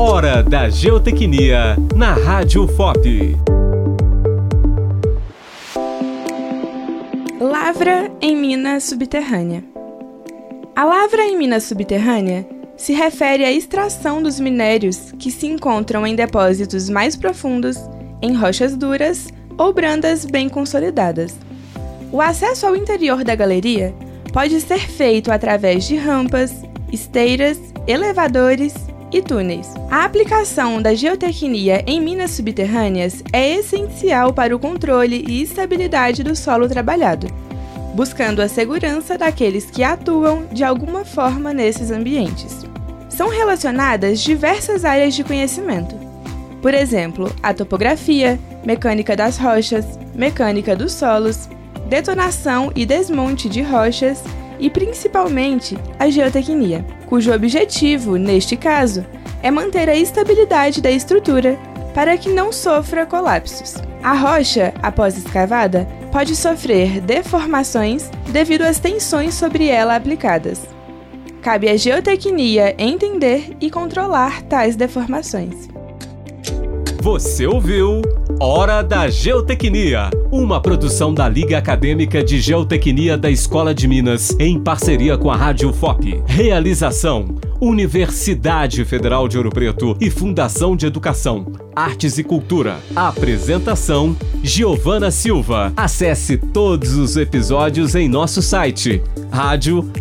Hora da Geotecnia na Rádio FOP. Lavra em mina subterrânea. A lavra em mina subterrânea se refere à extração dos minérios que se encontram em depósitos mais profundos, em rochas duras ou brandas bem consolidadas. O acesso ao interior da galeria pode ser feito através de rampas, esteiras, elevadores e túneis. A aplicação da geotecnia em minas subterrâneas é essencial para o controle e estabilidade do solo trabalhado, buscando a segurança daqueles que atuam de alguma forma nesses ambientes. São relacionadas diversas áreas de conhecimento. Por exemplo, a topografia, mecânica das rochas, mecânica dos solos, detonação e desmonte de rochas e principalmente a geotecnia, cujo objetivo, neste caso, é manter a estabilidade da estrutura para que não sofra colapsos. A rocha, após escavada, pode sofrer deformações devido às tensões sobre ela aplicadas. Cabe à geotecnia entender e controlar tais deformações. Você ouviu Hora da Geotecnia, uma produção da Liga Acadêmica de Geotecnia da Escola de Minas, em parceria com a Rádio FOP. Realização: Universidade Federal de Ouro Preto e Fundação de Educação, Artes e Cultura. Apresentação: Giovana Silva. Acesse todos os episódios em nosso site radio.fop.br.